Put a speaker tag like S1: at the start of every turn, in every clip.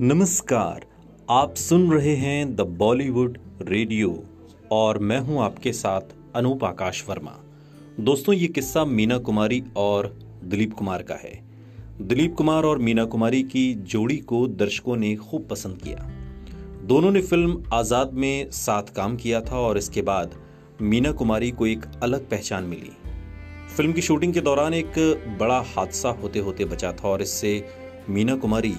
S1: नमस्कार, आप सुन रहे हैं द बॉलीवुड रेडियो और मैं हूँ आपके साथ अनूप आकाश वर्मा। दोस्तों, ये किस्सा मीना कुमारी और दिलीप कुमार का है। दिलीप कुमार और मीना कुमारी की जोड़ी को दर्शकों ने खूब पसंद किया। दोनों ने फ़िल्म आज़ाद में साथ काम किया था और इसके बाद मीना कुमारी को एक अलग पहचान मिली। फ़िल्म की शूटिंग के दौरान एक बड़ा हादसा होते होते बचा था और इससे मीना कुमारी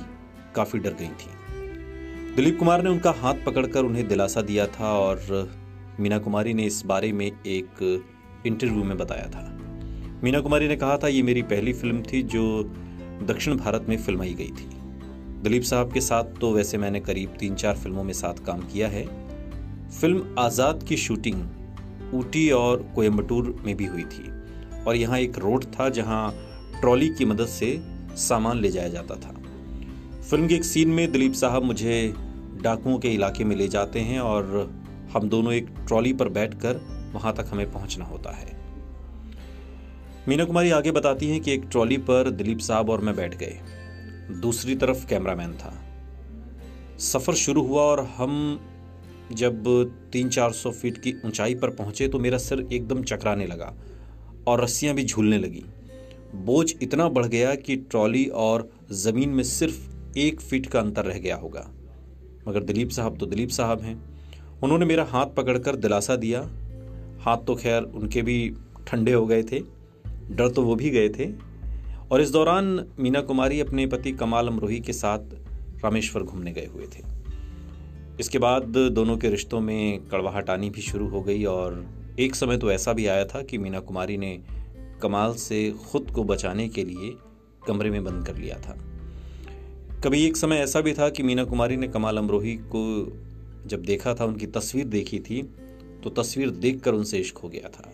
S1: काफ़ी डर गई थी। दिलीप कुमार ने उनका हाथ पकड़कर उन्हें दिलासा दिया था और मीना कुमारी ने इस बारे में एक इंटरव्यू में बताया था। मीना कुमारी ने कहा था, ये मेरी पहली फ़िल्म थी जो दक्षिण भारत में फिल्माई गई थी। दिलीप साहब के साथ तो वैसे मैंने करीब तीन चार फ़िल्मों में साथ काम किया है। फ़िल्म आज़ाद की शूटिंग ऊटी और कोयम्बटूर में भी हुई थी और यहाँ एक रोड था जहाँ ट्रॉली की मदद से सामान ले जाया जाता था। फ़िल्म के एक सीन में दिलीप साहब मुझे डाकुओं के इलाके में ले जाते हैं और हम दोनों एक ट्रॉली पर बैठकर वहाँ तक हमें पहुँचना होता है। मीना कुमारी आगे बताती हैं कि एक ट्रॉली पर दिलीप साहब और मैं बैठ गए। दूसरी तरफ़ कैमरामैन था। सफ़र शुरू हुआ और हम जब तीन चार सौ फीट की ऊंचाई पर पहुँचे तो मेरा सिर एकदम चकराने लगा और रस्सियाँ भी झूलने लगी। बोझ इतना बढ़ गया कि ट्रॉली और ज़मीन में सिर्फ़ एक फीट का अंतर रह गया होगा। मगर दिलीप साहब तो दिलीप साहब हैं। उन्होंने मेरा हाथ पकड़कर दिलासा दिया। हाथ तो खैर उनके भी ठंडे हो गए थे। डर तो वो भी गए थे। और इस दौरान मीना कुमारी अपने पति कमाल अमरोही के साथ रामेश्वर घूमने गए हुए थे। इसके बाद दोनों के रिश्तों में कड़वाहट आनी भी शुरू हो गई और एक समय तो ऐसा भी आया था कि मीना कुमारी ने कमाल से खुद को बचाने के लिए कमरे में बंद कर लिया था। कभी एक समय ऐसा भी था कि मीना कुमारी ने कमाल अमरोही को जब देखा था, उनकी तस्वीर देखी थी तो तस्वीर देखकर उनसे इश्क हो गया था।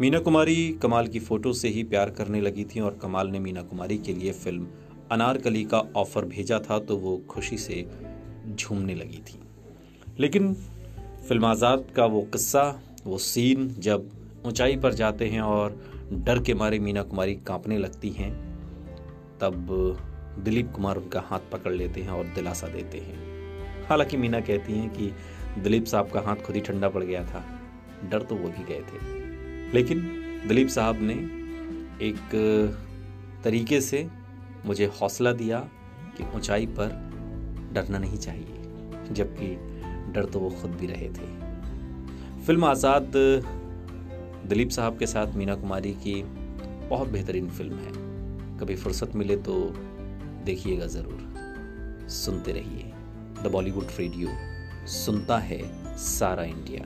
S1: मीना कुमारी कमाल की फ़ोटो से ही प्यार करने लगी थी और कमाल ने मीना कुमारी के लिए फ़िल्म अनारकली का ऑफ़र भेजा था तो वो खुशी से झूमने लगी थी। लेकिन फ़िल्म आज़ाद का वो किस्सा, वो सीन जब ऊंचाई पर जाते हैं और डर के मारे मीना कुमारी कांपने लगती हैं, तब दिलीप कुमार उनका हाथ पकड़ लेते हैं और दिलासा देते हैं। हालाँकि मीना कहती हैं कि दिलीप साहब का हाथ खुद ही ठंडा पड़ गया था। डर तो वो भी गए थे। लेकिन दिलीप साहब ने एक तरीके से मुझे हौसला दिया कि ऊंचाई पर डरना नहीं चाहिए, जबकि डर तो वो खुद भी रहे थे। फ़िल्म आज़ाद दिलीप साहब के साथ मीना कुमारी की बहुत बेहतरीन फ़िल्म है। कभी फुर्सत मिले तो देखिएगा ज़रूर। सुनते रहिए। द बॉलीवुड रेडियो सुनता है सारा इंडिया।